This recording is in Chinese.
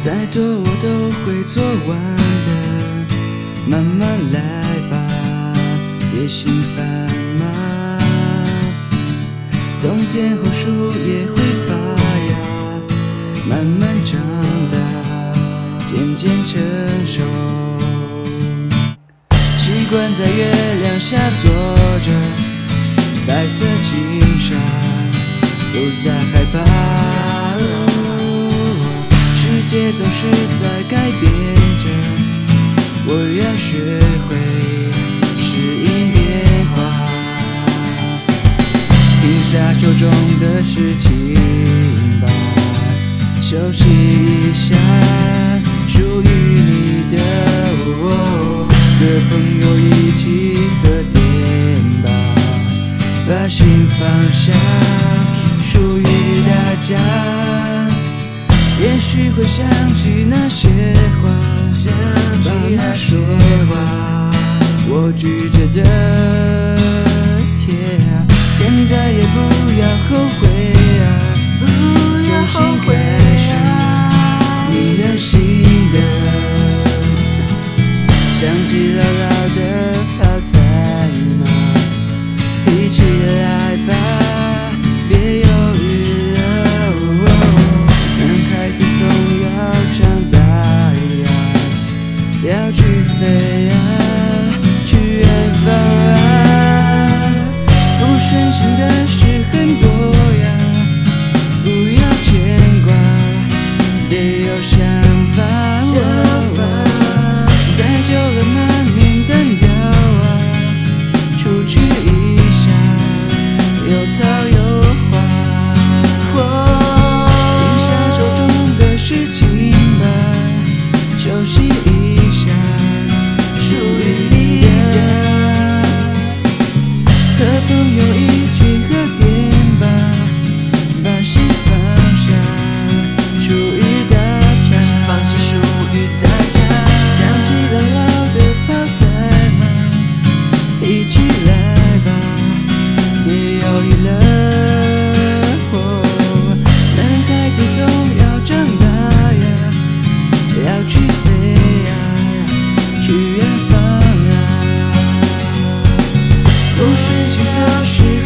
再多我都会做完的，慢慢来吧，别心烦嘛。冬天后树叶会发芽，慢慢长大，渐渐成熟。习惯在月亮下坐着，白色轻纱，不再界总是在改变着，我要学会适应变化。停下手中的事情吧，休息一下，属于你的。我和朋友一起喝点吧，把心放下，属于大家。也许会想起那些话，想起那些话，我拒绝的。Yeah，现在也不要后悔久了难免单调啊，出去一下。不顺心的事